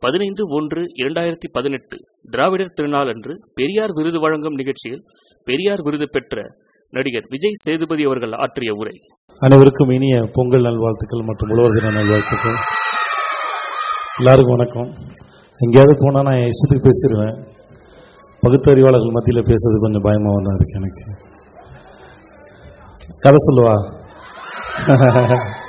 பதினைந்து ஒன்று இரண்டாயிரத்தி பதினெட்டு திராவிடர் திருநாள் அன்று பெரியார் விருது வழங்கும் நிகழ்ச்சியில் பெரியார் விருது பெற்ற நடிகர் விஜய் சேதுபதி அவர்கள் ஆற்றிய உரை. அனைவருக்கும் இனிய பொங்கல் நல்வாழ்த்துக்கள் மற்றும் உழவர் தின நல்வாழ்த்துக்கள். எல்லாருக்கும் வணக்கம். எங்கேயாவது போனால் நான் என் இஷ்டத்துக்கு பேசிடுவேன். பகுத்தறிவாளர்கள் மத்தியில் பேசுறது கொஞ்சம் பயமாக தான் இருக்கு எனக்கு. கதை சொல்லுவா?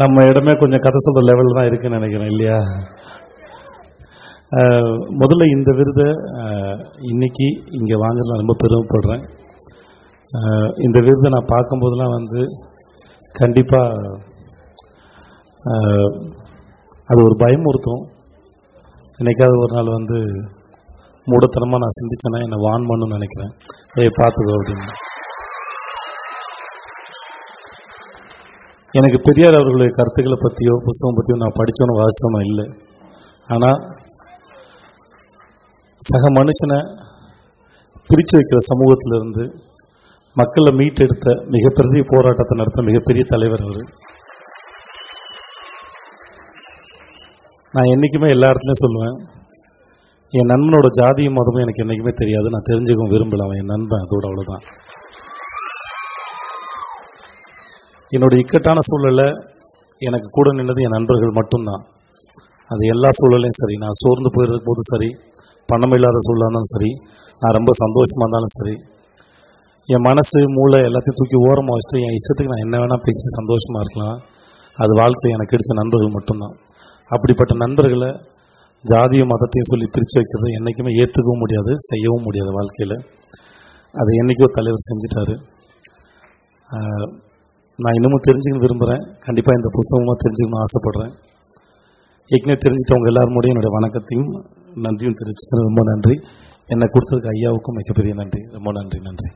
நம்ம இடமே கொஞ்சம் கதை சொல்கிற லெவலில் தான் இருக்குன்னு நினைக்கிறேன் இல்லையா? முதல்ல இந்த விருதை இன்னைக்கு இங்கே வாங்குறதுல ரொம்ப பெருமைப்படுறேன். இந்த விருதை நான் பார்க்கும்போதெல்லாம் வந்து கண்டிப்பாக அது ஒரு பயமுறுத்தும். என்னைக்காவது ஒரு நாள் வந்து மூடத்தனமாக நான் சிந்திச்சேன்னா என்னை வான் பண்ணுன்னு நினைக்கிறேன். ஏய் பார்த்துக்கோ அப்படின்னு. எனக்கு பெரியார் அவர்களுடைய கருத்துக்களை பற்றியோ புஸ்தகம் பற்றியோ நான் படித்தோன்னு வாசித்தோன்னு இல்லை. ஆனால் சக மனுஷனை பிரித்து வைக்கிற சமூகத்திலிருந்து மக்களை மீட்டெடுத்த மிகப்பெரிய போராட்டத்தை நடத்த மிகப்பெரிய தலைவர் அவர். நான் என்றைக்குமே எல்லா இடத்துலையும் சொல்லுவேன் என் நண்பனோட ஜாதியும் மதமும் எனக்கு என்றைக்குமே தெரியாது. நான் தெரிஞ்சுக்கவும் விரும்பல அவன் என் நண்பன் அதோட அவ்வளோதான் என்னோட இக்கட்டான சூழலில் எனக்கு கூட நின்னது என் நண்பர்கள் மட்டும்தான். அது எல்லா சூழலையும் சரி. நான் சோர்ந்து போயிருக்கும் போதும் சரி. பணம் இல்லாத சூழலாக இருந்தாலும் சரி. நான் ரொம்ப சந்தோஷமாக இருந்தாலும் சரி. என் மனசு மூளை எல்லாத்தையும் தூக்கி ஓரமாக வச்சுட்டு என் இஷ்டத்துக்கு நான் என்ன வேணால் பேசிட்டு சந்தோஷமாக இருக்கலாம். அது வாழ்க்கையில் எனக்கு கிடைச்ச நண்பர்கள் மட்டும்தான். அப்படிப்பட்ட நண்பர்களை ஜாதியும் மதத்தையும் சொல்லி பிரித்து வைக்கிறது என்றைக்குமே ஏற்றுக்கவும் முடியாது செய்யவும் முடியாது வாழ்க்கையில். அதை என்றைக்கோ தலைவர் செஞ்சிட்டாரு. நான் இன்னமும் தெரிஞ்சுக்கணும் விரும்புகிறேன் கண்டிப்பாக இந்த புத்தகமாக தெரிஞ்சுக்கணும்னு ஆசைப்பட்றேன். ஏற்கனவே தெரிஞ்சிட்டவங்க எல்லாரும் என்னுடைய வணக்கத்தையும் நன்றியும் தெரிவிச்சுக்கிறேன். ரொம்ப நன்றி. என்னை கொடுத்ததுக்கு ஐயாவுக்கும் மிகப்பெரிய நன்றி. ரொம்ப நன்றி நன்றி.